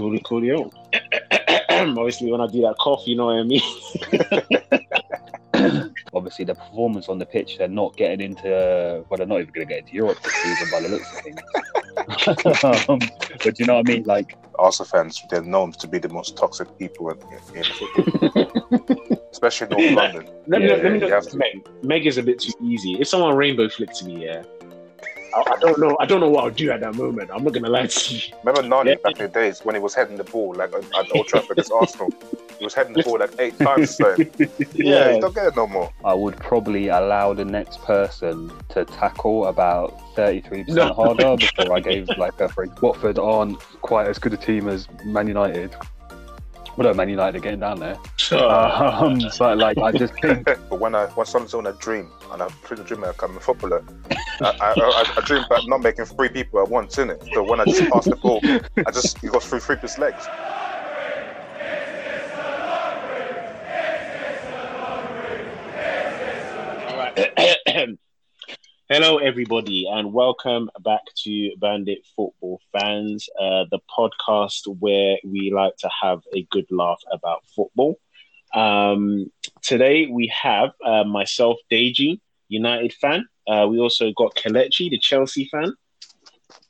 Coolio, coolio. Obviously, when I do that cough, you know what I mean. Obviously, the performance on the pitch, they're not getting into. Well, they're not even going to get into Europe this season by the looks of things. um, but do you know what I mean? Like, Arsenal fans, they're known to be the most toxic people in, in football, especially North London. let me, Yeah, let me you know, have. Meg. Meg is a bit too easy. If someone rainbow flicked me, yeah, I, I don't know. I don't know what I'll do at that moment. I'm not gonna lie to you. Remember Nani Yeah. back in the days when he was heading the ball like at at Old Trafford against Arsenal? He was heading the ball like eight times. So, yeah, Yeah. you don't get it no more. I would probably allow the next person to tackle about 33% No. harder before I gave like a free. Watford aren't quite as good a team as Man United. Well, no, Man United are getting down there. Um, but like, I just think but when I when someone's on a dream and I'm pretty dream like I'm a footballer, I, I, I, I dream about not making three people at once, innit? So when I just pass the ball, I just you go through three people's legs. Alright. Hello, everybody, and welcome back to Bandit Football Fans, uh, the podcast where we like to have a good laugh about football. Um, today we have uh, myself, Deji, United fan. Uh, we also got Kelechi, the Chelsea fan.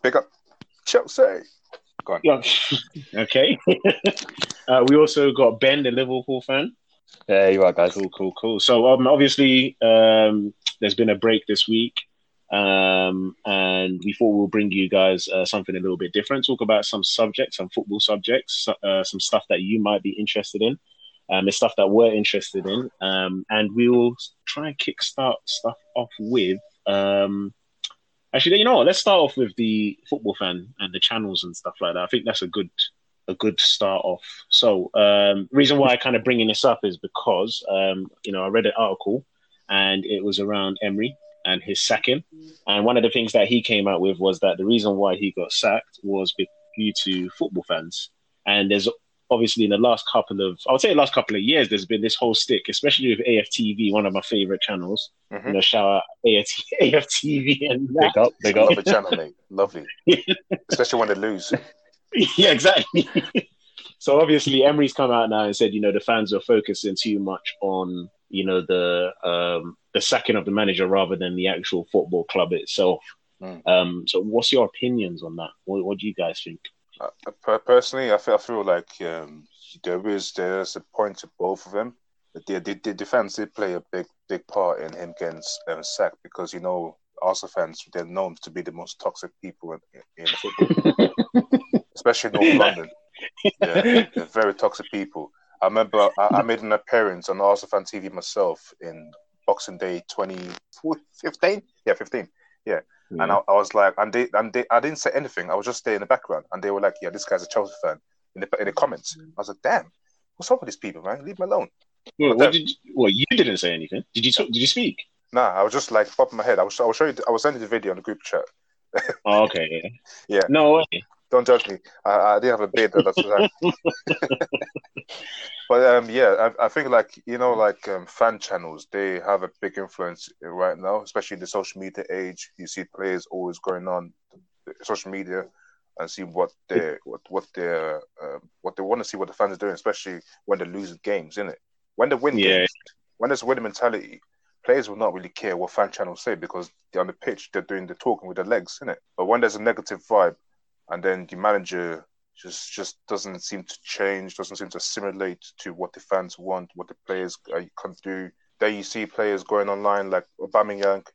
Pick up Chelsea. Go on. Yeah. okay. uh, we also got Ben, the Liverpool fan. yeah, you are, guys. Cool, cool, cool. So um, obviously, um, there's been a break this week, um, and we thought we'll bring you guys uh, something a little bit different. Talk about some subjects, some football subjects, uh, some stuff that you might be interested in. Um, it's stuff that we're interested in, um, and we will try and kickstart stuff off with. Um, actually, you know what? Let's start off with the football fan and the channels and stuff like that. I think that's a good a good start off. So, um, reason why I kind of bringing this up is because um, you know I read an article and it was around Emery and his sacking, and one of the things that he came out with was that the reason why he got sacked was due to football fans, and there's obviously in the last couple of I would say the last couple of years there's been this whole stick, especially with AFTV, one of my favorite channels. Mhm. You know, shout out AFT, AFTV and that. Big up, big up. Lovely channel, mate. Lovely. Especially when they lose. yeah, exactly. so obviously, Emery's come out now and said, you know, the fans are focusing too much on, you know, the um, the sacking of the manager rather than the actual football club itself. Mm. Um, so, what's your opinions on that? What, what do you guys think? Uh, personally, I feel, I feel like um, there is there's a point to both of them. The, the, the defense did play a big big part in him getting um, sacked because you know Arsenal fans they're known to be the most toxic people in, in football, especially North London. Yeah, they're very toxic people. I remember I, I made an appearance on Arsenal fan TV myself in Boxing Day 2015. Yeah, 15. yeah, And I, I was like, and they, and they, I didn't say anything. I was just there in the background, and they were like, "Yeah, this guy's a Chelsea fan." In the in the comments, I was like, "Damn, what's up with these people, man? Leave me alone." well, what did you, well, you didn't say anything. Did you talk, Did you speak? Nah, I was just like popping my head. I was, I will show you. I was sending the video on the group chat. Oh, okay. Yeah. Yeah. No way. Don't judge me. I, I didn't have a beard at that time. but um, yeah, I, I think like you know, like um, fan channels, they have a big influence right now, especially in the social media age. You see players always going on social media and see what they what what they um, what they want to see what the fans are doing, especially when they're losing games, isn't it? When they win Yeah. games, when there's a winning mentality, players will not really care what fan channels say because they're on the pitch, they're doing the talking with their legs, isn't it? But when there's a negative vibe, and then the manager just just doesn't seem to change, doesn't seem to assimilate to what the fans want, what the players uh, can do. Then you see players going online like Aubameyang,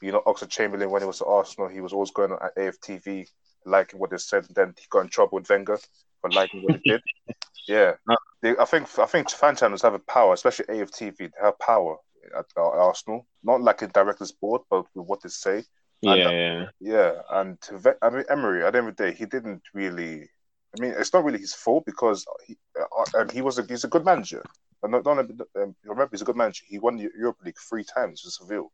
you know, Oxlade-Chamberlain when he was at Arsenal, he was always going on at AFTV, liking what they said, and then he got in trouble with Wenger for liking what he did. Yeah, they, I think I think fan channels have a power, especially AFTV. They have power at, at Arsenal, not like a director's board, but with what they say. And, Yeah, yeah. Yeah, and to I mean Emery, at the end of the day, he didn't really. I mean, it's not really his fault because he, uh, and he was a he's a good manager. And not, not um, remember, he's a good manager. He won the Europa League three times with Seville,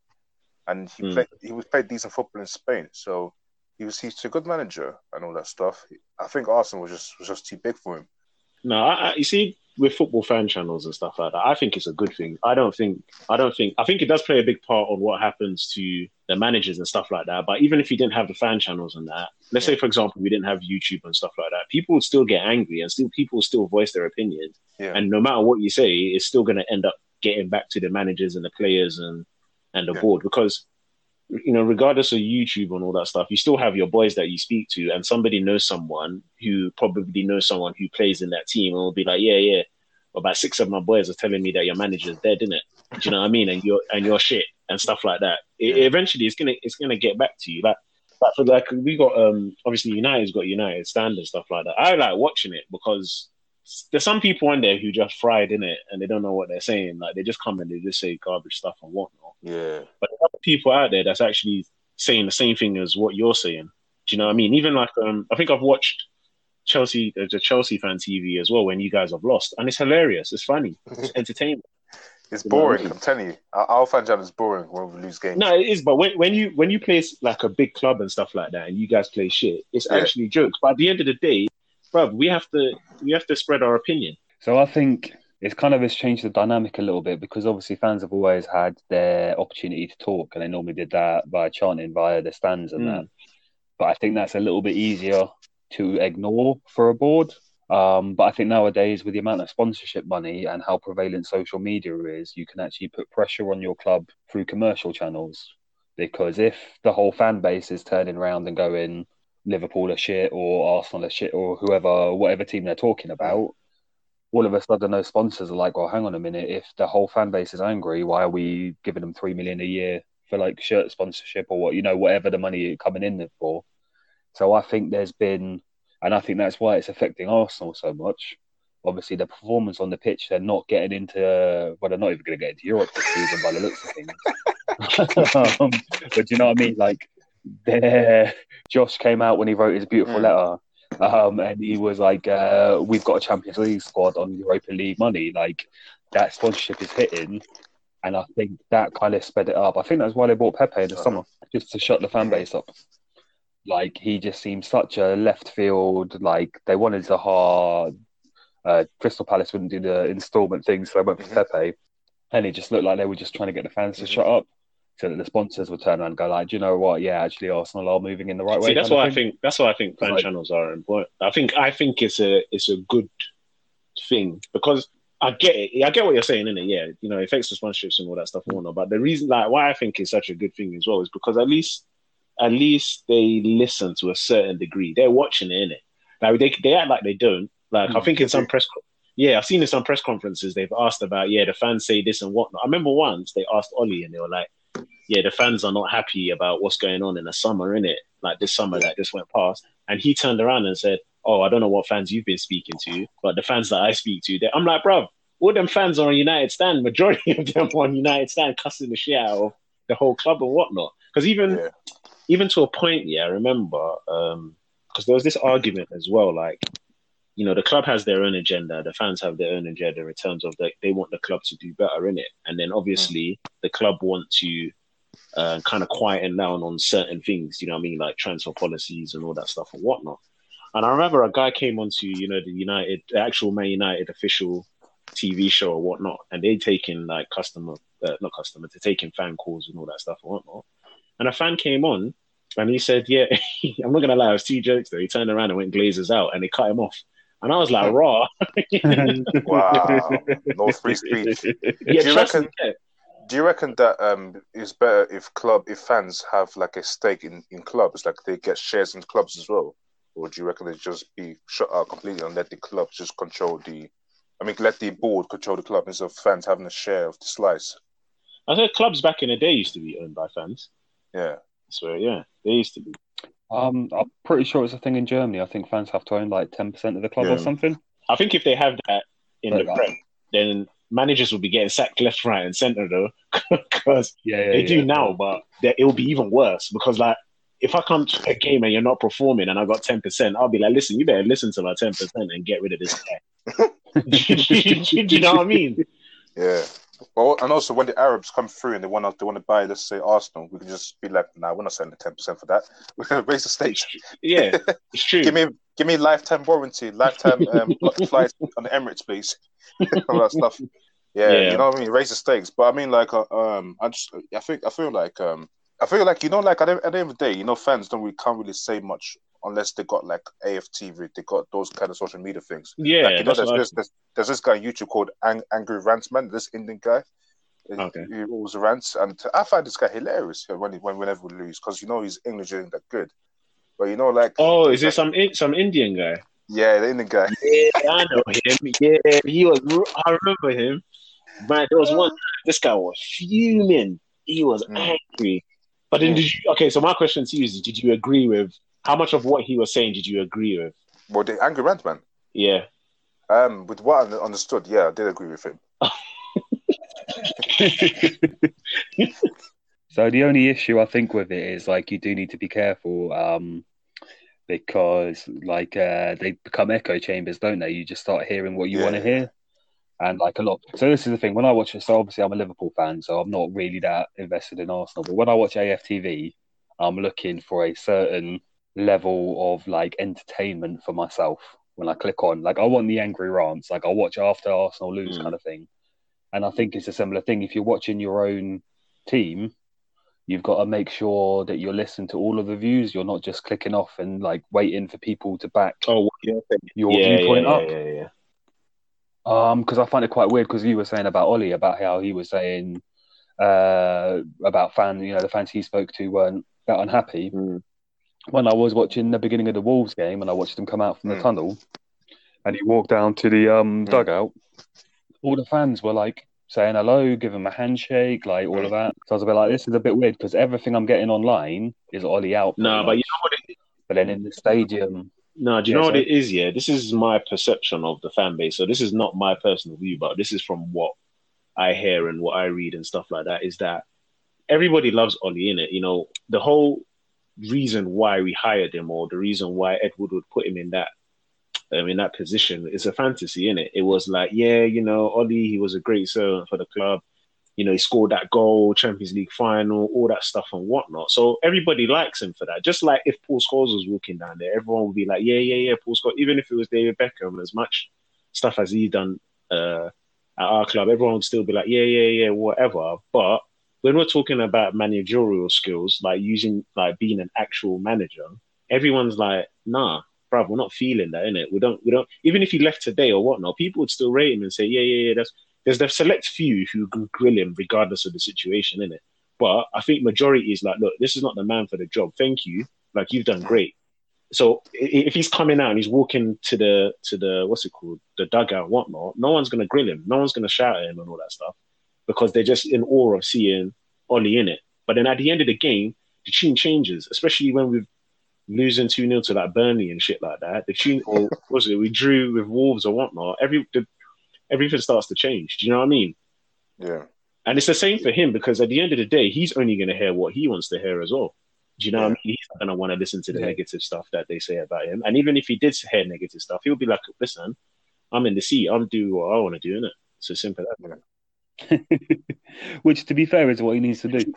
and he Hmm. played he was played decent football in Spain. So he was he's a good manager and all that stuff. I think Arsenal was just was just too big for him. No, I, I, you see, with football fan channels and stuff like that, I think it's a good thing. I don't think I don't think I think it does play a big part on what happens to the managers and stuff like that. But even if you didn't have the fan channels and that, let's yeah. say for example we didn't have YouTube and stuff like that, people would still get angry and still people still voice their opinions. Yeah. And no matter what you say, it's still going to end up getting back to the managers and the players and and the yeah. board because you know, regardless of YouTube and all that stuff, you still have your boys that you speak to, and somebody knows someone who probably knows someone who plays in that team, and will be like, yeah, yeah. About six of my boys are telling me that your manager's dead, isn't it? Do you know what I mean? And you're and you're shit and stuff like that. It, eventually, it's gonna it's gonna get back to you. Like, like for like we got um obviously United's got United standard stuff like that. I like watching it because there's some people on there who just fried in it and they don't know what they're saying. Like they just come and they just say garbage stuff and whatnot. Yeah. But there are people out there that's actually saying the same thing as what you're saying. Do you know what I mean? Even like um, I think I've watched Chelsea, uh, the Chelsea fan TV as well when you guys have lost, and it's hilarious. It's funny. It's entertainment. It's boring. I'm telling you, our fan channel is boring when we lose games. No, it is. But when, when you when you play like a big club and stuff like that, and you guys play shit, it's yeah. actually jokes. But at the end of the day, bro, we have to we have to spread our opinion. So I think it's kind of has changed the dynamic a little bit because obviously fans have always had their opportunity to talk, and they normally did that by chanting via the stands and mm. that. But I think that's a little bit easier to ignore for a board. Um, but I think nowadays, with the amount of sponsorship money and how prevalent social media is, you can actually put pressure on your club through commercial channels. Because if the whole fan base is turning around and going, Liverpool are shit or Arsenal are shit or whoever, whatever team they're talking about, all of a sudden those sponsors are like, well, hang on a minute. If the whole fan base is angry, why are we giving them three million a year for like shirt sponsorship or what, you know, whatever the money coming in for? So I think there's been, and I think that's why it's affecting Arsenal so much. Obviously, the performance on the pitch, they're not getting into, well, they're not even going to get into Europe this season by the looks of things. um, but you know what I mean? Like, there, Josh came out when he wrote his beautiful mm. letter. Um, and he was like, uh, "We've got a Champions League squad on Europa League money. Like that sponsorship is hitting." And I think that kind of sped it up. I think that's why they bought Pepe in the summer, just to shut the fan base up. Like he just seemed such a left field. Like they wanted to hard. Uh, Crystal Palace wouldn't do the instalment thing, so they went for mm-hmm. Pepe, and it just looked like they were just trying to get the fans to mm-hmm. shut up so that the sponsors would turn around and go like, do you know what? Yeah, actually, Arsenal are moving in the right See, way. That's why I think that's why I think fan like, channels are important. I think I think it's a it's a good thing because I get it. I get what you're saying, in it. Yeah, you know, it affects the sponsorships and all that stuff and whatnot. But the reason, like, why I think it's such a good thing as well is because at least at least they listen to a certain degree. They're watching it, in it. Like they they act like they don't. Like mm-hmm. I think in some press. Yeah, I've seen in some press conferences they've asked about yeah the fans say this and whatnot. I remember once they asked Ollie and they were like, yeah, the fans are not happy about what's going on in the summer, in it, like this summer that just went past. And he turned around and said, "Oh, I don't know what fans you've been speaking to, but the fans that I speak to, I'm like, bro, all them fans are on United stand. Majority of them are on United stand, cussing the shit out of the whole club and whatnot. Because even, yeah. even to a point, yeah, I remember because um, there was this argument as well, like you know, the club has their own agenda, the fans have their own agenda in terms of like they want the club to do better in it. And then obviously mm. the club want to uh, kind of quieten down on certain things, you know what I mean, like transfer policies and all that stuff and whatnot. And I remember a guy came onto, you know, the United, the actual Man United official TV show or whatnot, and they taking like customer, uh, not customer, they're taking fan calls and all that stuff and whatnot. And a fan came on and he said, Yeah, I'm not going to lie, it was two jokes though. He turned around and went Glazers out and they cut him off. And I was like, raw. wow. No free speech. Yeah, do, you reckon, me, do you reckon that um, it's better if club if fans have like a stake in, in clubs, like they get shares in clubs as well? Or do you reckon they just be shut out completely and let the club just control the I mean let the board control the club instead of fans having a share of the slice? I said clubs back in the day used to be owned by fans. Yeah. So yeah, they used to be. Um, I'm pretty sure it's a thing in Germany. I think fans have to own like ten percent of the club yeah. or something. I think if they have that in but the Prem, then managers will be getting sacked left, right, and center though, because yeah, yeah, they do now, but it will be even worse because like if I come to a game and you're not performing and I got ten percent, I'll be like, listen, you better listen to my ten percent and get rid of this guy. do, you know what I mean? Yeah. Well, and also when the Arabs come through and they want to, they want to buy, let's say Arsenal, we can just be like, nah, we're not selling ten percent for that. We're gonna raise the stakes. Yeah, it's true. give me, give me lifetime warranty, lifetime um, flights on the Emirates, please. All that stuff. Yeah, Yeah. you know what I mean. Raise the stakes, but I mean, like, uh, um, I just, I think, I feel like, um, I feel like you know, like at the, at the end of the day, you know, fans don't really can't really say much unless they got like AFTV, they got those kind of social media things. yeah, like, you know, there's, this, there's, there's this guy on YouTube called Ang- Angry Rantsman, this Indian guy. Okay. He always rants, and I find this guy hilarious when, he, when whenever we lose because you know his English isn't that good. But you know, like, Oh, is there some some Indian guy? yeah, the Indian guy. Yeah, I know him. Yeah, he was. I remember him. But there was one. This guy was fuming. He was Mm. angry. But then, did you? Okay, so my question to you is: Did you agree with how much of what he was saying? Did you agree with? Well, the Angry rant man. Yeah. Um, with what I understood, yeah, I did agree with him. So the only issue I think with it is like you do need to be careful um, because like uh, they become echo chambers, don't they? You just start hearing what you Yeah. want to hear, and like a lot. So this is the thing when I watch it. So obviously I'm a Liverpool fan, so I'm not really that invested in Arsenal. But when I watch AFTV, I'm looking for a certain level of like entertainment for myself. When I click on, like I want the angry rants, like I'll watch after Arsenal lose Mm. kind of thing. And I think it's a similar thing. If you're watching your own team, you've got to make sure that you're listening to all of the views. You're not just clicking off and like waiting for people to back Oh, yeah, your yeah, viewpoint yeah, up. yeah, yeah, yeah. Um, because I find it quite weird because you were saying about Ollie about how he was saying uh about fan, you know, the fans he spoke to weren't that unhappy. Mm. When I was watching the beginning of the Wolves game and I watched him come out from the Mm. tunnel and he walked down to the um Mm. dugout, all the fans were like saying hello, give him a handshake, like all of that. So I was a bit like, this is a bit weird because everything I'm getting online is Ollie out. No, pretty but you know what? It, but then in the stadium, no, do you Yeah, know what so- it is? Yeah, this is my perception of the fan base. So this is not my personal view, but this is from what I hear and what I read and stuff like that. Is that everybody loves Ollie in it? You know, the whole reason why we hired him or the reason why Ed Woodward put him in that um, in that position is a fantasy in it. It was like, yeah, you know, Ollie, he was a great servant for the club. You know, he scored that goal, Champions League final, all that stuff and whatnot. So everybody likes him for that. Just like if Paul Scholes was walking down there, everyone would be like, yeah, yeah, yeah, Paul Scholes. Even if it was David Beckham, as much stuff as he done uh, at our club, everyone would still be like, yeah, yeah, yeah, whatever. But when we're talking about managerial skills, like using, like being an actual manager, everyone's like, nah, bruv, we're not feeling that, innit? We don't, we don't, even if he left today or whatnot, people would still rate him and say, yeah, yeah, yeah, that's, there's the select few who can grill him regardless of the situation, innit? But I think majority is like, look, this is not the man for the job. Thank you. Like, you've done great. So if he's coming out and he's walking to the, to the, what's it called, the dugout whatnot, no one's to grill him. No one's to shout at him and all that stuff because they're just in awe of seeing Ollie in it. But then at the end of the game, the tune changes, especially when we're losing 2 0 to like Burnley and shit like that. The tune, or was it, we drew with Wolves or whatnot, every, the, everything starts to change. Do you know what I mean? Yeah. And it's the same for him because at the end of the day, he's only going to hear what he wants to hear as well. Do you know what I mean? He's not going to want to listen to the Yeah. negative stuff that they say about him. And even if he did hear negative stuff, he'll be like, listen, I'm in the seat. I'm doing what I want to do, innit? So simple as that. which to be fair is what he needs to do.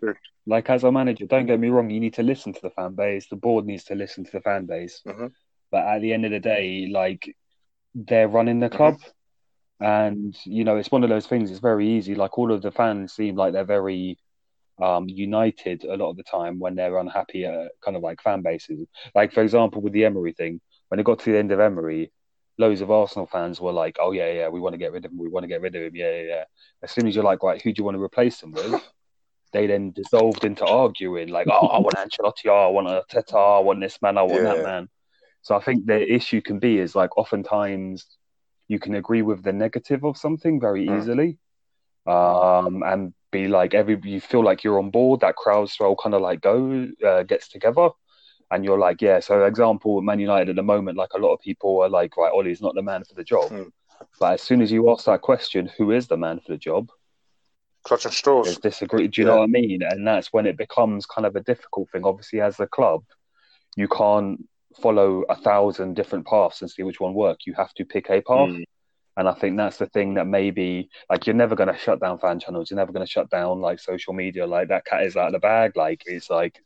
Like as a manager, don't get me wrong, you need to listen to the fan base. The board needs to listen to the fan base. Mhm. But at the end of the day, like they're running the club, and you know it's one of those things. It's very easy. Like all of the fans seem like they're very um, united a lot of the time when they're unhappy at kind of like fan bases. Like for example, with the Emery thing, when it got to the end of Emery, loads of Arsenal fans were like, "Oh yeah, yeah, we want to get rid of him. We want to get rid of him. Yeah, yeah, yeah." As soon as you're like, "Right, who do you want to replace him with?" They then dissolved into arguing, like, "Oh, I want Ancelotti. Oh, I want Arteta. I want this man. I want Yeah. that man." So I think the issue can be is like oftentimes you can agree with the negative of something very Mm. easily, um, and be like every you feel like you're on board. That crowdsource kind of like go uh, gets together, and you're like, yeah. So example, Man United at the moment, like a lot of people are like, right, Ollie's not the man for the job. Mm. But as soon as you ask that question, who is the man for the job? Clutching straws. There's disagree. Do you Yeah. know what I mean? And that's when it becomes kind of a difficult thing. Obviously, as a club, you can't follow a thousand different paths and see which one work. You have to pick a path. Mm. And I think that's the thing that maybe like you're never going to shut down fan channels. You're never going to shut down like social media. Like that cat is out of the bag. Like it's like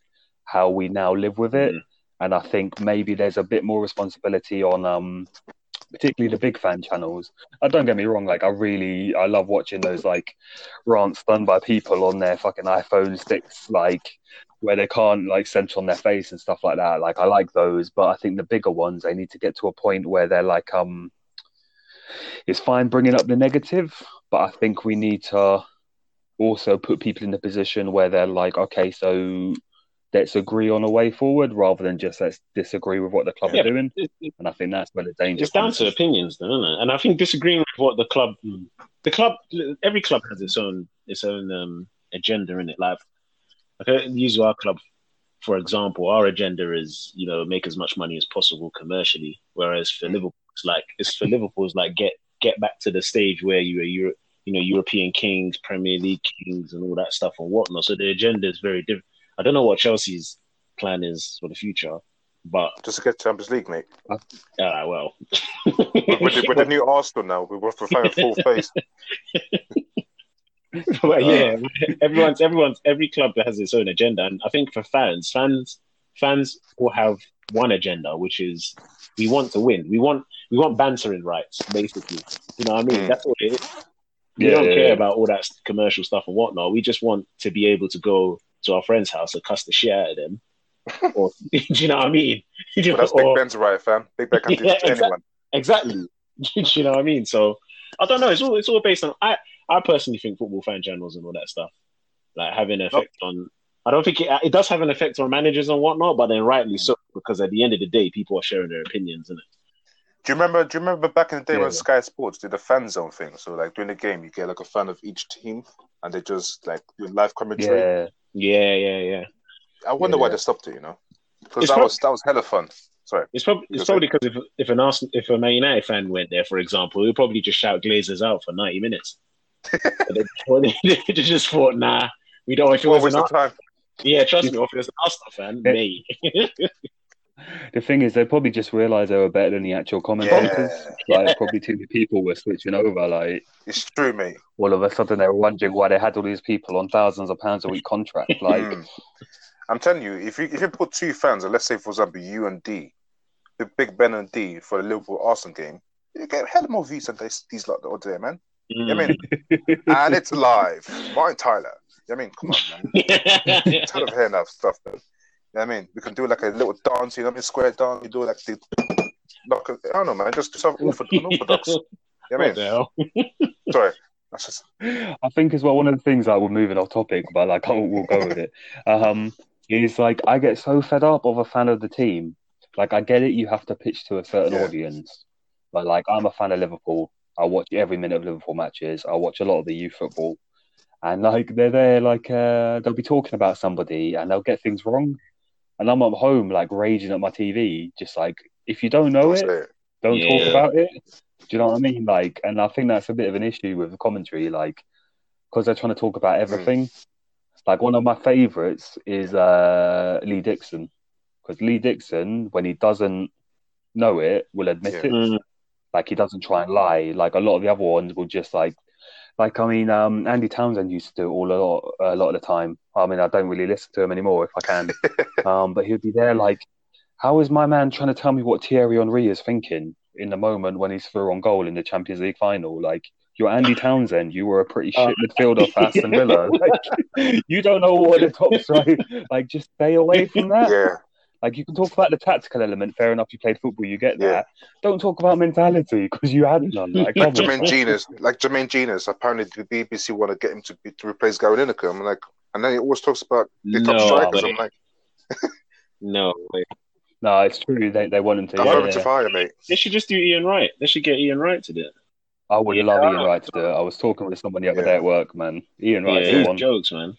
how we now live with it. Mm. And I think maybe there's a bit more responsibility on um particularly the big fan channels. Uh, don't get me wrong, like I really I love watching those like rants done by people on their fucking iPhone sticks, like where they can't like center on their face and stuff like that. Like I like those, but I think the bigger ones they need to get to a point where they're like um it's fine bringing up the negative, but I think we need to also put people in the position where they're like, okay, so let's agree on a way forward rather than just let's disagree with what the club yeah, are doing. and I think that's where the danger. It's down to opinions, then, isn't it? And I think disagreeing with what the club, the club, every club has its own its own um, agenda in it. Like, okay, use our club for example. Our agenda is you know make as much money as possible commercially, whereas for Liverpool, it's like it's for Liverpool's like get get back to the stage where you are Euro, you know European kings, Premier League kings, and all that stuff and whatnot. So the agenda is very different I don't know what Chelsea's plan is for the future, but just to get Champions League, mate. Uh, well, with, the, with, the, new Arsenal now, we are preferring full face. but yeah, everyone's everyone's every club has its own agenda, and I think for fans, fans fans will have one agenda, which is we want to win. We want we want bantering rights, basically. You know what I mean? Mm. That's what it is. We yeah, don't yeah, care yeah. about all that commercial stuff and whatnot. We just want to be able to go to our friend's house and cuss the shit out of them. or, do you know what I mean? Well, that's or, Big Ben's right, fam. Big Ben can do yeah, to exactly, anyone. Exactly. you know what I mean? So I don't know. It's all it's all based on. I I personally think football fan channels and all that stuff like having an effect oh. on. I don't think it, it does have an effect on managers and whatnot, but then rightly mm. so because at the end of the day, people are sharing their opinions, isn't it? Do you remember? Do you remember back in the day yeah, when yeah. Sky Sports did the fan zone thing? So like during the game, you get like a fan of each team, and they just like do live commentary. Yeah. Yeah, yeah, yeah. I wonder yeah. why they stopped it. You know, because that prob- was that was hella fun. Sorry, it's, prob- it's probably because if if an Arsenal, if a Man United fan went there, for example, he'd probably just shout Glazers out for ninety minutes. they, they, just thought, nah, we don't. If it was an yeah, trust me, if it was an Arsenal fan, me. the thing is, they probably just realised they were better than the actual commentators. Yeah. Like, probably too many people were switching over. Like, it's true, mate. All of a sudden, they were wondering why they had all these people on thousands of pounds a week contract. Like, hmm. I'm telling you, if you if you put two fans, let's say for example, you and D, the Big Ben and D for the Liverpool Arsenal game, you get hell more views than these, these lot the other day, man. Mm. I mean, and it's live. Martin Tyler. I mean, come on, man. Ton of hair now stuff, man. You know what I mean? We can do like a little dance, you know what I mean? Square dance, we do like the like I don't know, man, just do something unorthodox. you know what I mean? Sorry. Just... I think as well one of the things that we're moving off topic, but like we'll, we'll go with it. Um, is like I get so fed up of a fan of the team. Like I get it, you have to pitch to a certain yeah. audience, but like I'm a fan of Liverpool. I watch every minute of Liverpool matches. I watch a lot of the youth football, and like they're there, like uh, they'll be talking about somebody and they'll get things wrong, and I'm at home like raging at my TV, just like if you don't know it, it, don't yeah. talk about it. Do you know what I mean? Like, and I think that's a bit of an issue with the commentary, like, because they're trying to talk about everything. Mm. Like one of my favourites is uh, Lee Dixon, because Lee Dixon, when he doesn't know it, will admit yeah. it. Mm. Like he doesn't try and lie. Like a lot of the other ones will just like like I mean, um, Andy Townsend used to do it all a lot, a lot of the time. I mean, I don't really listen to him anymore if I can, um, but he'd be there like, "How is my man trying to tell me what Thierry Henry is thinking in the moment when he's through on goal in the Champions League final?" Like, you're Andy Townsend. You were a pretty shit midfielder for Aston Villa. Like, you don't know what the top's right. Like, just stay away from that. Yeah. Like you can talk about the tactical element. Fair enough, you played football, you get that. Yeah. Don't talk about mentality because you had none. Like, like Jermaine Jenas, like Jermaine Jenas. Apparently, the BBC want to get him to, be, to replace Gary Lineker. I'm like, and then he always talks about the top no, strikers. I'm like, no, wait. no, it's true. They they want him to. I'm yeah, yeah. to fire, mate. They should just do Ian Wright. They should get Ian Wright to do it. I would yeah. love Ian Wright to do it. I was talking with someone the other day at work, man. Ian Wright, yeah, jokes, man.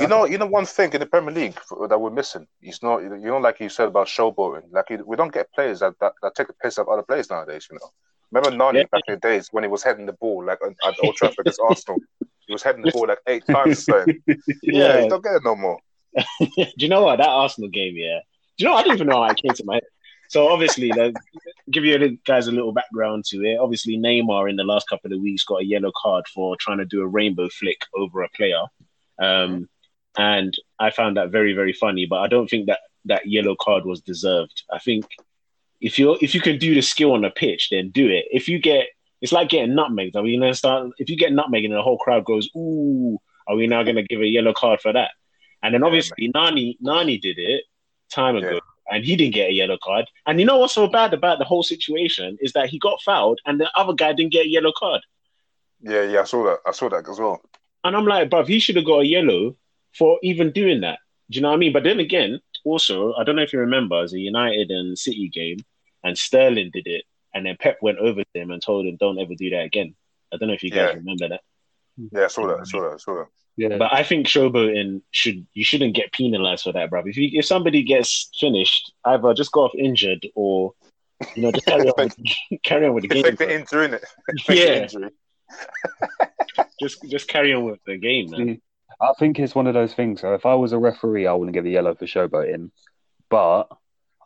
You know, you know one thing in the Premier League that we're missing. It's not, you know, like you said about showboating. Like we don't get players that, that, that take the piss of other players nowadays. You know, remember Nani yeah. back in the days when he was heading the ball like at Old Trafford against Arsenal. He was heading the ball like eight times. So yeah, yeah, you don't get it no more. Do you know what that Arsenal game? Yeah. Do you know? I don't even know how it came to my head. So obviously, the, give you guys a little background to it. Obviously, Neymar in the last couple of weeks got a yellow card for trying to do a rainbow flick over a player, um, and I found that very very funny. But I don't think that that yellow card was deserved. I think if you if you can do the skill on the pitch, then do it. If you get it's like getting nutmegged. Are we gonna start if you get nutmegged and the whole crowd goes, ooh, are we now gonna give a yellow card for that? And then obviously yeah, Nani Nani did it time ago. Yeah. And he didn't get a yellow card. And you know what's so bad about the whole situation is that he got fouled and the other guy didn't get a yellow card. Yeah, yeah, I saw that. I saw that as well. And I'm like, bruv, he should have got a yellow for even doing that. Do you know what I mean? But then again, also, I don't know if you remember, as a United and City game, and Sterling did it, and then Pep went over to him and told him, "Don't ever do that again." I don't know if you guys yeah. remember that. Yeah, I saw that. I saw that. I saw that. Yeah. But I think showboating should you shouldn't get penalized for that, bro. If you if somebody gets finished, either just go off injured or you know just carry on with, carry on with the game. Fake the injury, innit? yeah. Injury. just just carry on with the game, man. Mm. I think it's one of those things. So if I was a referee, I wouldn't give a yellow for showboating, but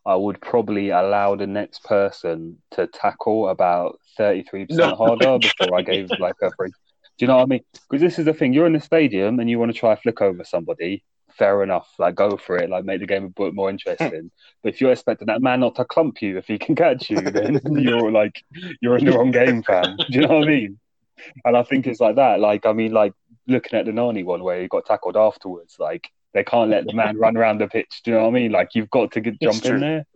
I would probably allow the next person to tackle about thirty three percent harder before I gave like a free. Do you know what I mean? Because this is the thing: you're in the stadium and you want to try flick over somebody. Fair enough, like go for it, like make the game a bit more interesting. but if you're expecting that man not to clump you if he can catch you, then you're like you're in the wrong game, fam. Do you know what I mean? And I think it's like that. Like I mean, like looking at the Nani one where he got tackled afterwards, like they can't let the man run around the pitch. Do you know what I mean? Like you've got to get, jump in there.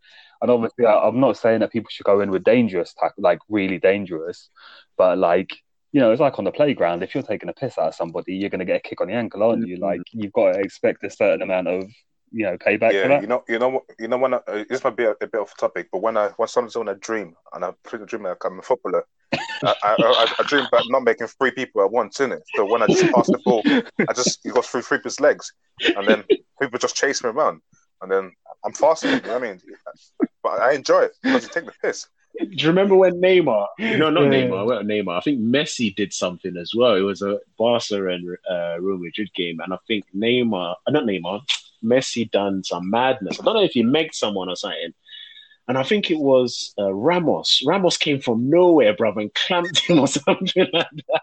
And obviously, I, am not saying that people should go in with dangerous, tack- like really dangerous, but like you know, it's like on the playground. If you're taking a piss out of somebody, you're going to get a kick on the ankle, aren't you? Mm-hmm. Like you've got to expect a certain amount of you know payback yeah, for that. You know, you know, you know when I, uh, this might be a, a, bit off topic, but when I when someone's on a dream and I put a dream like I'm a footballer, I, I, I, dream about not making three people at once in it. So when I just pass the ball, I just he goes through three people's legs, and then people just chase me around, and then I'm faster. You know I mean, but I enjoy it because you take the piss. Do you remember when Neymar? No, not yeah. Neymar. Well, Neymar. I think Messi did something as well. It was a Barca and uh, Real Madrid game, and I think Neymar, uh, not Neymar, Messi done some madness. I don't know if he megged someone or something. And I think it was uh, Ramos. Ramos came from nowhere, brother, and clamped him or something like that.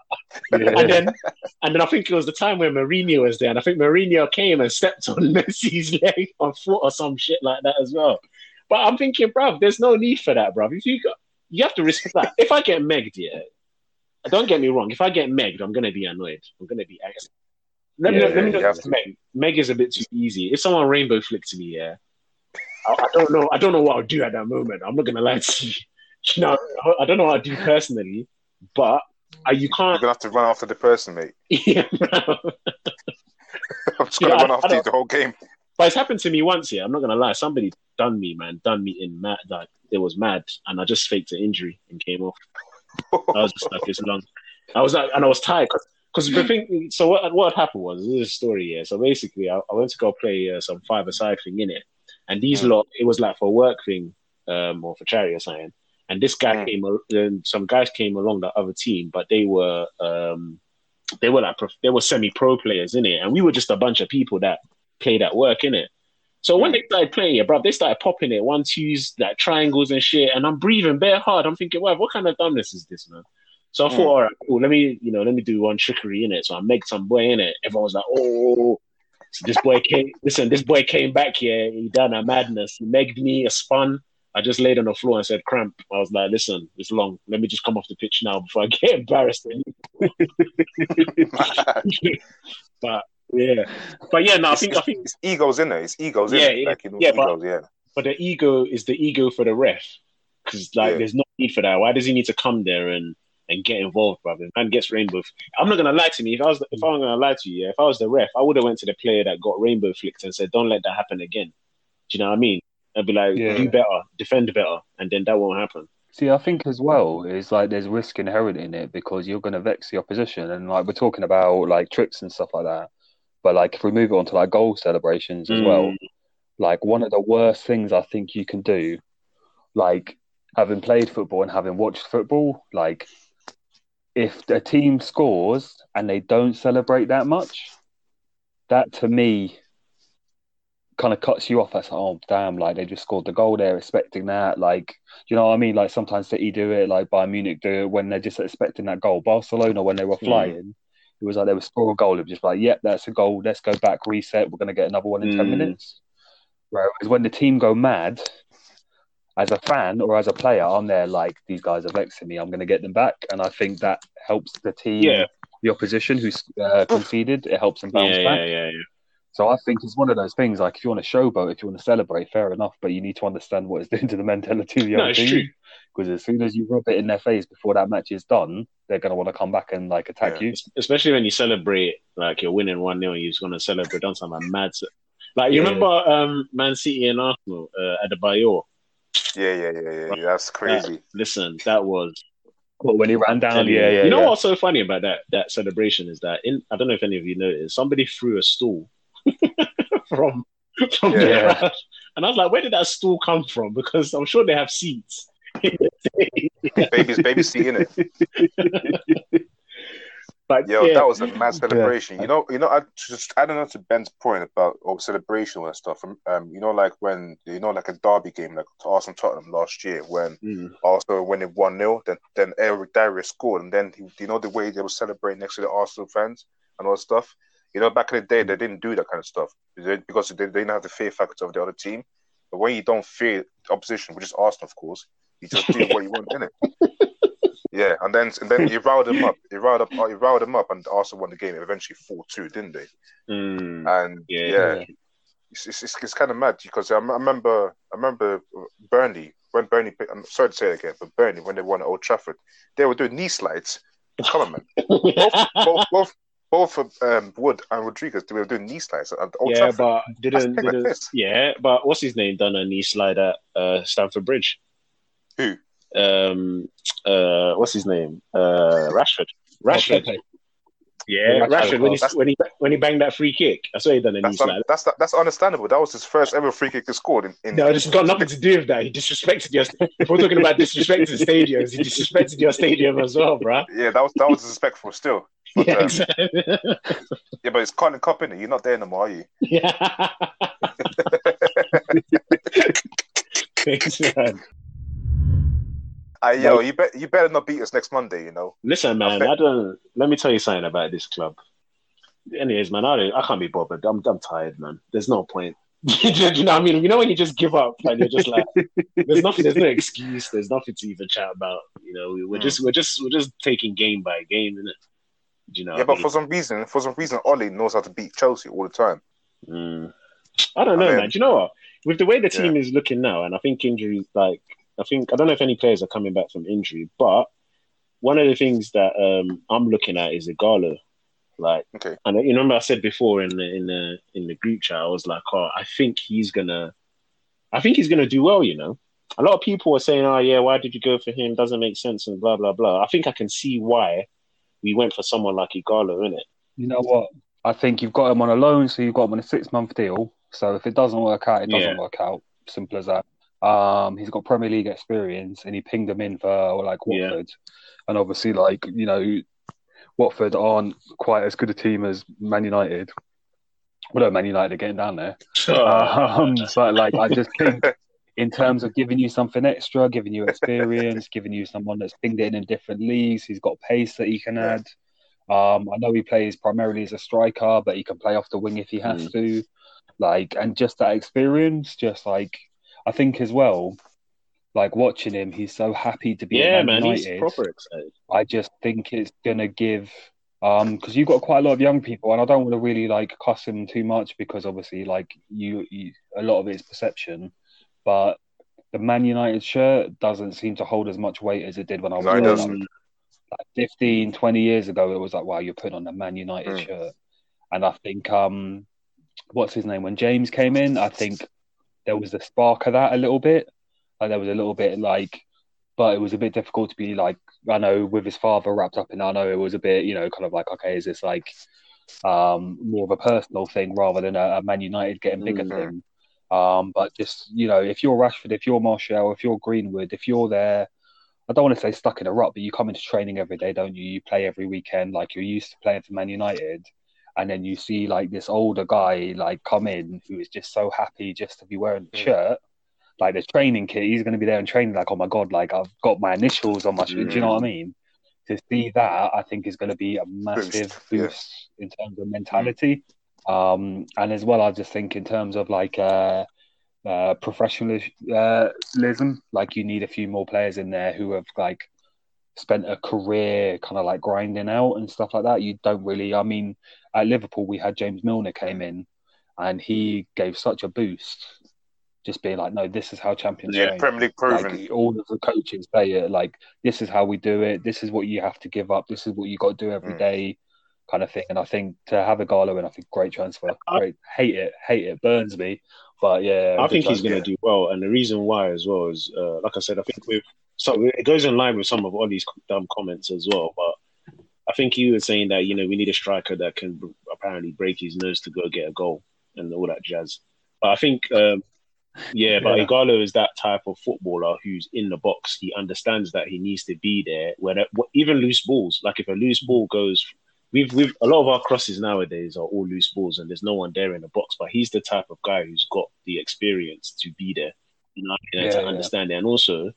Yeah. And then, and then I think it was the time when Mourinho was there, and I think Mourinho came and stepped on Messi's leg or foot or some shit like that as well. But I'm thinking, bruv, there's no need for that, bruv. If you got, you have to respect that. If I get megged, yeah, don't get me wrong. If I get megged, I'm gonna be annoyed. I'm gonna be angry. Let me, yeah, let me know. Meg. Meg is a bit too easy. If someone rainbow flicks me, yeah, I, I, don't know. I don't know what I'll do at that moment. I'm not gonna lie to you. You know, I don't know what I do personally, but uh, you can't. You're gonna have to run after the person, mate. yeah, I'm just gonna yeah, run I, after I you the whole game. But it's happened to me once. Yeah, I'm not gonna lie. Somebody done me, man. Done me in mad. Like it was mad, and I just faked an injury and came off. I was just like this long. I was like, and I was tired because the thing. So what what happened was this is a story. Yeah. So basically, I, I went to go play uh, some five aside thing in it, and these mm. lot it was like for a work thing, um, or for charity or something. And this guy mm. came, and some guys came along the other team, but they were um, they were like they were semi pro players in it, and we were just a bunch of people that played at work in it. So when they started playing it, bro, they started popping it one twos, like triangles and shit, and I'm breathing bare hard. I'm thinking, wow, what kind of dumbness is this, man? So I thought, mm. all right, cool, let me, you know, let me do one trickery in it. So I make some boy in it. Everyone was like, oh, so this boy came. Listen, this boy came back here. He done a madness. He megged me a spun. I just laid on the floor and said, "Cramp." I was like, "Listen, it's long. Let me just come off the pitch now before I get embarrassed." but yeah, but yeah, no, I think I think it's egos in there. It's egos yeah, in yeah, like, yeah, egos, but, yeah. But the ego is the ego for the ref because like yeah. there's no need for that. Why does he need to come there and and get involved, brother? Man gets rainbow. I'm not gonna lie to me. If I was if I'm gonna lie to you, yeah, if I was the ref, I would have went to the player that got rainbow flicked and said, "Don't let that happen again." Do you know what I mean? I'd be like, yeah. "Do better, defend better," and then that won't happen. See, I think as well is like there's risk inherent in it because you're going to vex the opposition, and like we're talking about like tricks and stuff like that. But like if we move on to like goal celebrations as mm. well, like one of the worst things I think you can do, like having played football and having watched football, like if a team scores and they don't celebrate that much, that to me kind of cuts you off. That's like, oh damn, like they just scored the goal. They're expecting that. Like, you know what I mean? Like sometimes City do it, like Bayern Munich do it when they're just expecting that goal. Barcelona when they were Hmm. flying, it was like they would score a goal. It was just like, yep, that's a goal. Let's go back, reset. We're gonna get another one in ten Mm. minutes. Whereas when the team go mad, as a fan or as a player, I'm there like these guys are vexing me. I'm going to get them back, and I think that helps the team, Yeah. the opposition who's uh, conceded. It helps them bounce Yeah, back. yeah, yeah, yeah. So I think it's one of those things. Like if you want to showboat, if you want to celebrate, fair enough. But you need to understand what it's doing to the mentality of the No, other it's team. true. Because as soon as you rub it in their face before that match is done, they're going to want to come back and like attack Yeah. you. Especially when you celebrate, like you're winning 1 0, you're just going to celebrate on something mad. Like, you Yeah. remember um, Man City and Arsenal uh, at the Bayo? Yeah, yeah, yeah, yeah. yeah. That's crazy. Listen, that was. But when he ran down, yeah, yeah. you know yeah. what's so funny about that that celebration is that in I don't know if any of you noticed somebody threw a stool from from the Yeah. crowd, and I was like, where did that stool come from? Because I'm sure they have seats. Baby's baby seat in it. But Yo, yeah, that was a mad celebration. You know, you know, I just adding on to Ben's point about oh, celebration and stuff. Um, um, you know, like when you know, like a derby game, like Arsenal Tottenham last year, when Mm. Arsenal when it one 0 then then Eric Dier scored, and then he, you know the way they were celebrating next to the Arsenal fans and all that stuff. You know, back in the day, they didn't do that kind of stuff because they, they didn't have the fear factor of the other team. But when you don't fear the opposition, which is Arsenal, of course, you just do what you want in it. Yeah, and then and then you riled them up. You riled up. You riled them up, and Arsenal won the game eventually four two, didn't they? Mm. And Yeah. yeah, it's, it's, it's, it's kind of mad because I, m- I remember I remember Burnley when Burnley. I'm sorry to say it again, but Burnley when they won at Old Trafford, they were doing knee slides. Come on, man. both both both um, Wood and Rodriguez they were doing knee slides at Old yeah, Trafford. but didn't, didn't this. yeah, but what's his name done a knee slide at uh, Stamford Bridge? Who? Um, uh, what's his name? Uh, Rashford. Rashford. Pepe. Yeah, Yeah, Rashford when he when he when he banged that free kick. I saw he done a knee That's slide. un, that's that's understandable. That was his first ever free kick he scored in. in No, it's got nothing to do with that. He disrespected your. If we're talking about disrespecting stadiums, he disrespected your stadium as well, bruh. yeah, that was that was disrespectful still. But, Yeah, um, exactly. Yeah, but it's Carling Cup in it. You're not there anymore, are you? yeah. Thanks, man. Uh, yo, you bet you better not beat us next Monday. You know. Listen, man, I don't. Let me tell you something about this club. Anyways, man, I don't, I can't be bothered. I'm I'm tired, man. There's no point. you know what I mean? You know when you just give up and you're just like, there's nothing. There's no excuse. There's nothing to even chat about. You know, we, we're Mm. just we're just we're just taking game by game, isn't it? You know. Yeah, but I mean? for some reason, for some reason, Ollie knows how to beat Chelsea all the time. Mm. I don't know, I mean- man. Do you know what? With the way the team is looking now, and I think injuries, like I think I don't know if any players are coming back from injury, but one of the things that um, I'm looking at is Ighalo. Like, Okay. and you remember I said before in the in the in the group chat, I was like, oh, I think he's gonna, I think he's gonna do well. You know, a lot of people were saying, oh yeah, why did you go for him? Doesn't make sense and blah blah blah. I think I can see why we went for someone like Ighalo, in it. You know what? I think you've got him on a loan, so you've got him on a six month deal. So if it doesn't work out, it doesn't Yeah. work out. Simple as that. Um, he's got Premier League experience, and he pinged them in for like Yeah. Watford, and obviously, like you know, Watford aren't quite as good a team as Man United. Well, no, Man United are getting down there. Um, but like, I just think in terms of giving you something extra, giving you experience, giving you someone that's pinged it in in different leagues, he's got pace that he can add. Um, I know he plays primarily as a striker, but he can play off the wing if he has to. Like, and just that experience, just like I think as well, like watching him, he's so happy to be yeah, at Man man, he's proper excited. I just think it's gonna give um because you've got quite a lot of young people, and I don't want to really like cuss him too much because obviously like you, you a lot of it is perception, but the Man United shirt doesn't seem to hold as much weight as it did when I was No, it doesn't. Like 15, 20 years ago, it was like, wow, you're putting on a Man United Mm. shirt. And I think, um, what's his name? When James came in, I think there was a spark of that a little bit. Like there was a little bit like, but it was a bit difficult to be like, I know with his father wrapped up in, I know it was a bit, you know, kind of like, okay, is this like um, more of a personal thing rather than a, a Man United getting bigger Mhm. thing? Um, but just, you know, if you're Rashford, if you're Martial, if you're Greenwood, if you're there, I don't want to say stuck in a rut, but you come into training every day, don't you? You play every weekend, like you're used to playing for Man United. And then you see like this older guy like come in who is just so happy just to be wearing the mm. shirt, like the training kit. He's going to be there and training like, oh my god, like I've got my initials on my shirt. Mm. Do you know what I mean? To see that, I think is going to be a massive boost, boost yeah. in terms of mentality. Mm. Um, and as well, I just think in terms of like uh, uh, professionalism, like you need a few more players in there who have like spent a career kind of like grinding out and stuff like that. You don't really. I mean, at Liverpool, we had James Milner came in, and he gave such a boost. Just being like, no, this is how champions. Yeah, train. Premier League proven. Like, all of the coaches say it like, this is how we do it. This is what you have to give up. This is what you got to do every mm. day, kind of thing. And I think to have Ighalo in, I think great transfer. Great, hate it, hate it, burns me. But yeah, I think he's going to do well, and the reason why as well is, uh, like I said, I think with so it goes in line with some of Ollie's dumb comments as well. But I think he was saying that you know we need a striker that can apparently break his nose to go get a goal and all that jazz. But I think, um, yeah, but yeah. Ighalo is that type of footballer who's in the box. He understands that he needs to be there. When even loose balls, like if a loose ball goes, we've we've a lot of our crosses nowadays are all loose balls, and there's no one there in the box. But he's the type of guy who's got the experience to be there, you know, yeah, to yeah. understand it, and also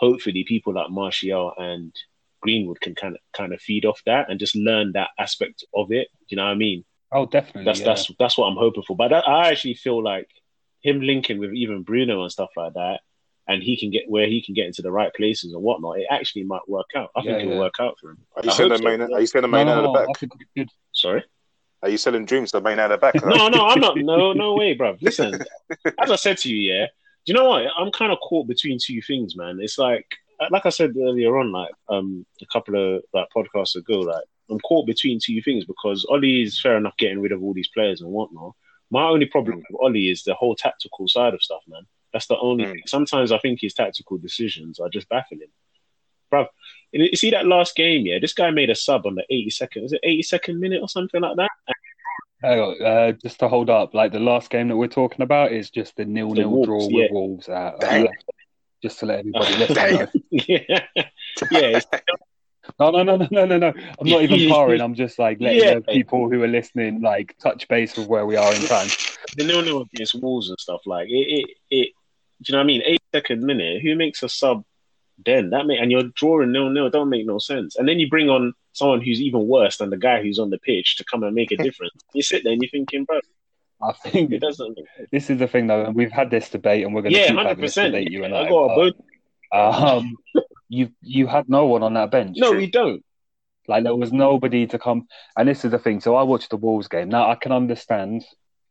hopefully people like Martial and Greenwood can kind of kind of feed off that and just learn that aspect of it. Do you know what I mean? Oh, definitely. That's yeah. that's that's what I'm hoping for. But that, I actually feel like him linking with even Bruno and stuff like that, and he can get where he can get into the right places and whatnot. It actually might work out. I yeah, think it'll work out for him. Are you selling the main? So. Are you selling the main no, out of the back? Sorry. Are you selling dreams to the main out of the back? no, no, I'm not. No, no way, bro. Listen, as I said to you, yeah. Do you know what? I'm kind of caught between two things, man. It's like like I said earlier on, like um a couple of like podcasts ago, like I'm caught between two things because Ollie is fair enough getting rid of all these players and whatnot. My only problem mm. with Ollie is the whole tactical side of stuff, man. That's the only mm. thing. Sometimes I think his tactical decisions are just baffling. Bruv, you see that last game, yeah? This guy made a sub on the 82nd, was it 82nd minute or something like that? Uh, just to hold up, like the last game that we're talking about is just the nil-nil draw with. Wolves at, uh, just to let everybody listen know. yeah, yeah. No, no, no, no, no, no, no. I'm not even parring. I'm just like letting yeah. people who are listening like touch base with where we are in time. The nil nil against Wolves and stuff like it. It, it. Do you know what I mean? Eight second minute. Who makes a sub then? That make and you're drawing nil nil. Don't make no sense. And then you bring on someone who's even worse than the guy who's on the pitch to come and make a difference. you sit there and you're thinking, bro, I think it doesn't. This is the thing, though, and we've had this debate, and we're going to yeah, keep 100%. having this debate. You and I. I got a um, you you had no one on that bench. No, we don't. Like there was nobody to come, and this is the thing. So I watched the Wolves game. Now I can understand,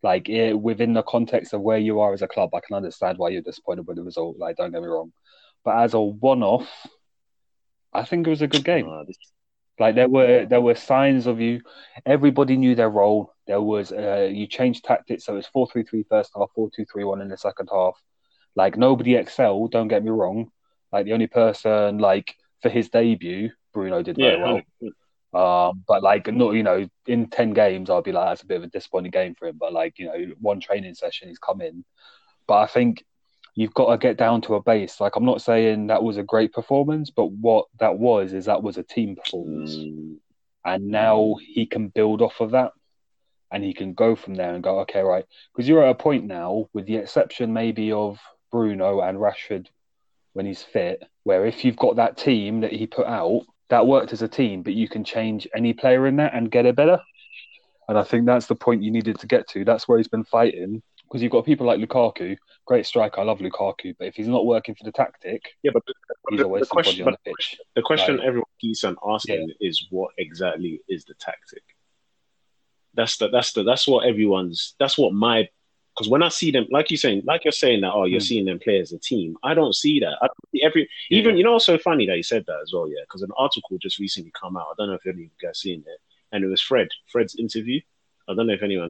like it, within the context of where you are as a club, I can understand why you're disappointed with the result. Like don't get me wrong, but as a one-off, I think it was a good game. this... Like there were there were signs of you. Everybody knew their role. There was uh, you changed tactics, so it was four three three first half, four two three one in the second half. Like nobody excelled. Don't get me wrong. Like the only person like for his debut, Bruno did very yeah. well. Um, but like not you know in ten games, I'll be like that's a bit of a disappointing game for him. But like you know one training session, he's come in. But I think you've got to get down to a base. Like I'm not saying that was a great performance, but what that was is that was a team performance. Mm. And now he can build off of that and he can go from there and go, okay, right. Because you're at a point now, with the exception maybe of Bruno and Rashford when he's fit, where if you've got that team that he put out, that worked as a team, but you can change any player in that and get it better. And I think that's the point you needed to get to. That's where he's been fighting because you've got people like Lukaku, great striker. I love Lukaku, but if he's not working for the tactic, yeah, but the, he's always the question, on the pitch. The question right. everyone keeps on asking yeah. is, what exactly is the tactic? That's the that's the that's what everyone's that's what my because when I see them, like you're saying, like you're saying that, oh, you're mm. seeing them play as a team. I don't see that. I see every yeah. even you know, it's so funny that you said that as well, yeah. Because an article just recently come out. I don't know if any of you guys seen it, and it was Fred, Fred's interview. I don't know if anyone.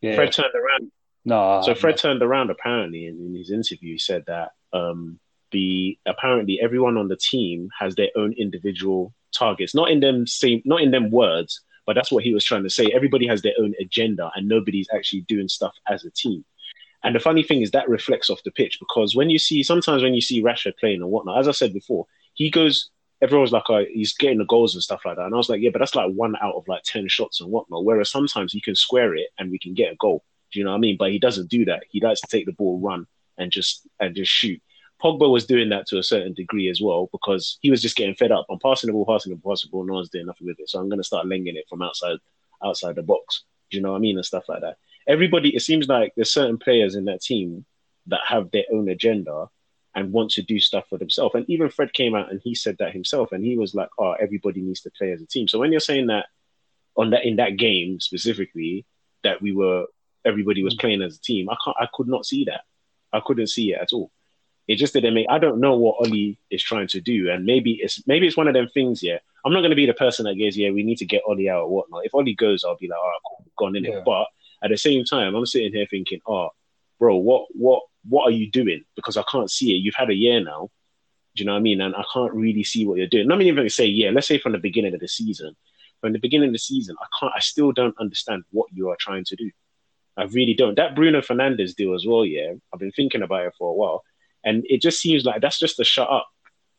Yeah. Fred turned around. No. So Fred turned around apparently in, in his interview. He said that um, the apparently everyone on the team has their own individual targets, not in them same, not in them words, but that's what he was trying to say. Everybody has their own agenda, and nobody's actually doing stuff as a team. And the funny thing is that reflects off the pitch because when you see sometimes when you see Rashford playing and whatnot, as I said before, he goes Everyone's like, oh, he's getting the goals and stuff like that. And I was like, yeah, but that's like one out of like 10 shots and whatnot. Whereas sometimes he can square it and we can get a goal. Do you know what I mean? But he doesn't do that. He likes to take the ball, run, and just and just shoot. Pogba was doing that to a certain degree as well because he was just getting fed up. I'm passing the ball, passing the ball, passing the ball. No one's doing nothing with it. So I'm going to start lenging it from outside outside the box. Do you know what I mean? And stuff like that. Everybody, it seems like there's certain players in that team that have their own agenda and want to do stuff for themselves. And even Fred came out and he said that himself, and he was like, "Oh, everybody needs to play as a team." So when you're saying that on that in that game specifically, that we were everybody was mm. playing as a team, I can't, I could not see that. I couldn't see it at all. It just didn't make. I don't know what Ollie is trying to do, and maybe it's maybe it's one of them things. Yeah, I'm not going to be the person that goes, "Yeah, we need to get Ollie out or whatnot." If Ollie goes, I'll be like, "All right, cool, gone in yeah. it." But at the same time, I'm sitting here thinking, "Oh, bro, what what what are you doing? Because I can't see it. You've had a year now. Do you know what I mean? And I can't really see what you're doing. Not even say, yeah, let's say from the beginning of the season. From the beginning of the season, I can't I still don't understand what you are trying to do. I really don't. That Bruno Fernandes deal as well, yeah. I've been thinking about it for a while. And it just seems like that's just a shut up.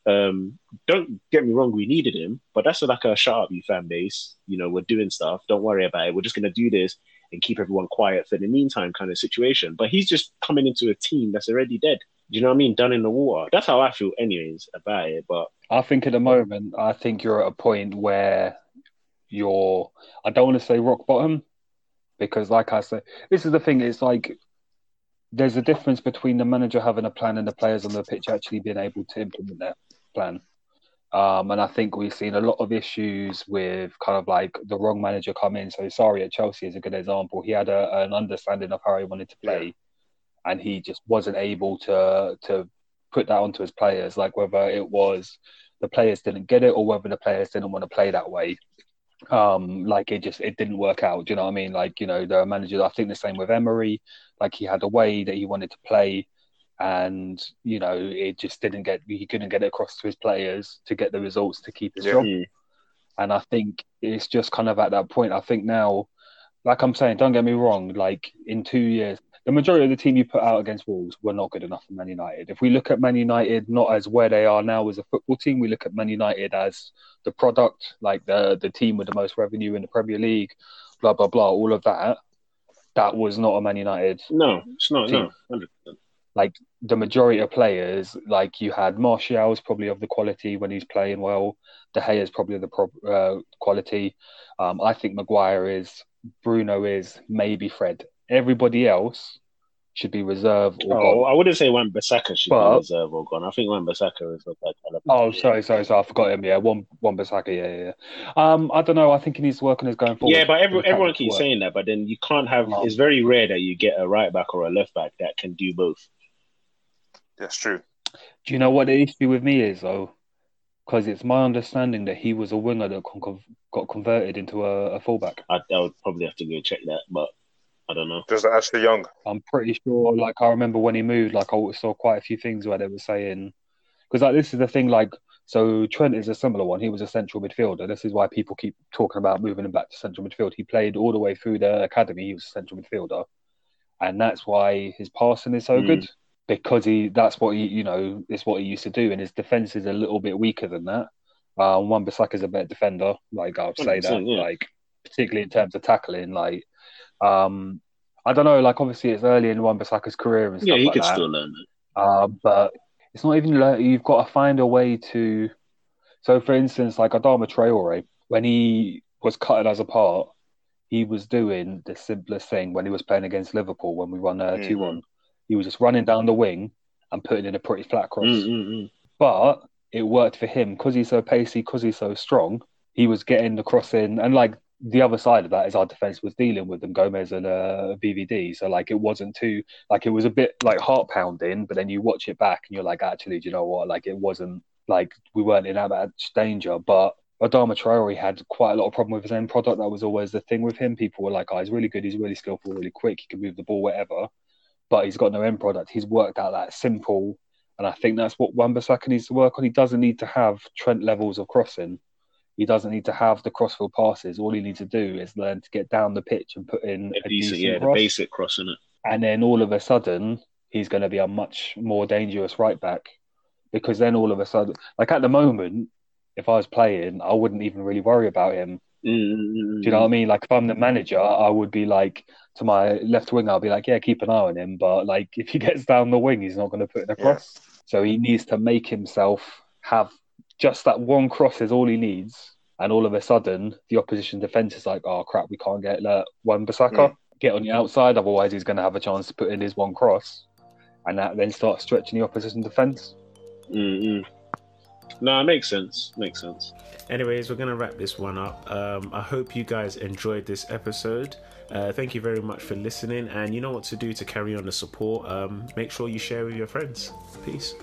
Um, don't get me wrong, we needed him, but that's like a shut up, you fan base. You know, we're doing stuff. Don't worry about it. We're just gonna do this and keep everyone quiet for the meantime kind of situation. But he's just coming into a team that's already dead. Do you know what I mean? Done in the water. That's how I feel, anyways, about it. But I think at the moment, I think you're at a point where you're. I don't want to say rock bottom, because, like I said, this is the thing. It's like there's a difference between the manager having a plan and the players on the pitch actually being able to implement that plan. Um, and I think we've seen a lot of issues with kind of like the wrong manager come in. So Sarri at Chelsea is a good example. He had a, an understanding of how he wanted to play, and he just wasn't able to to put that onto his players. Like whether it was the players didn't get it or whether the players didn't want to play that way. Um, like it just it didn't work out. Do you know what I mean? Like you know the managers. I think the same with Emery. Like he had a way that he wanted to play and you know it just didn't get he couldn't get it across to his players to get the results to keep his yeah. job. And I think it's just kind of at that point. I think now, like I'm saying, don't get me wrong. Like in two years, the majority of the team you put out against Wolves were not good enough for Man United. If we look at Man United not as where they are now as a football team, we look at Man United as the product, like the the team with the most revenue in the Premier League, blah blah blah, all of that. That was not a Man United. No, it's not. Team. No, 100% like the majority of players, like you had Martial's probably of the quality when he's playing well. De Gea is probably of the pro- uh, quality. Um, I think Maguire is. Bruno is. Maybe Fred. Everybody else should be reserved. Or oh, gone. I wouldn't say Wan Bissaka should but, be reserved or gone. I think Wan Bissaka is like kind of. Oh, sorry, sorry, sorry. I forgot him. Yeah, one Wan Bissaka. Yeah, yeah. Um, I don't know. I think he needs to work on his going forward. Yeah, but every, everyone keeps work. saying that. But then you can't have. Um, it's very rare that you get a right back or a left back that can do both. That's true. Do you know what the issue with me is though? Because it's my understanding that he was a winger that got converted into a, a fullback. I, I, would probably have to go check that, but I don't know. Does Ashley Young? I'm pretty sure. Like I remember when he moved, like I saw quite a few things where they were saying, because like this is the thing, like so Trent is a similar one. He was a central midfielder. This is why people keep talking about moving him back to central midfield. He played all the way through the academy. He was a central midfielder, and that's why his passing is so mm. good because he that's what he you know is what he used to do, and his defense is a little bit weaker than that. Um, Wan Bissaka is a better defender, like I'll say that, yeah. like particularly in terms of tackling. Like, um, I don't know, like obviously it's early in Wan Bissaka's career and stuff. Yeah, he like could that. still learn it. Uh, but it's not even learn. You've got to find a way to. So, for instance, like Adama Traore, when he was cutting us apart, he was doing the simplest thing when he was playing against Liverpool when we won uh, mm-hmm. 2 mm-hmm. 1. He was just running down the wing and putting in a pretty flat cross. Mm-hmm. But it worked for him because he's so pacey, because he's so strong. He was getting the cross in, and like the other side of that is our defense was dealing with them, Gomez and uh, VVD. So like it wasn't too like it was a bit like heart pounding, but then you watch it back and you're like, actually, do you know what? Like it wasn't like we weren't in that much danger, but Adama Traore had quite a lot of problem with his end product. That was always the thing with him. People were like, "Oh, he's really good. He's really skillful, really quick. He can move the ball, whatever." but he's got no end product. He's worked out that simple, and I think that's what Wan-Bissaka needs to work on. He doesn't need to have Trent levels of crossing. He doesn't need to have the crossfield passes. All he needs to do is learn to get down the pitch and put in a, a decent, yeah, cross. the basic crossing it. And then all of a sudden, he's going to be a much more dangerous right back because then all of a sudden, like at the moment, if I was playing, I wouldn't even really worry about him. Mm-hmm. Do you know what I mean? Like if I'm the manager, I would be like to my left wing, I'll be like, yeah, keep an eye on him. But like if he gets down the wing, he's not going to put it across. Yeah. So he needs to make himself have just that one cross is all he needs. And all of a sudden, the opposition defense is like, oh crap, we can't get uh, Wan-Bissaka. Mm. Get on the outside, otherwise he's going to have a chance to put in his one cross, and that then starts stretching the opposition defense. Mm-hmm. No, it makes sense. Makes sense. Anyways, we're gonna wrap this one up. Um, I hope you guys enjoyed this episode. Uh, thank you very much for listening, and you know what to do to carry on the support. Um, make sure you share with your friends. Peace.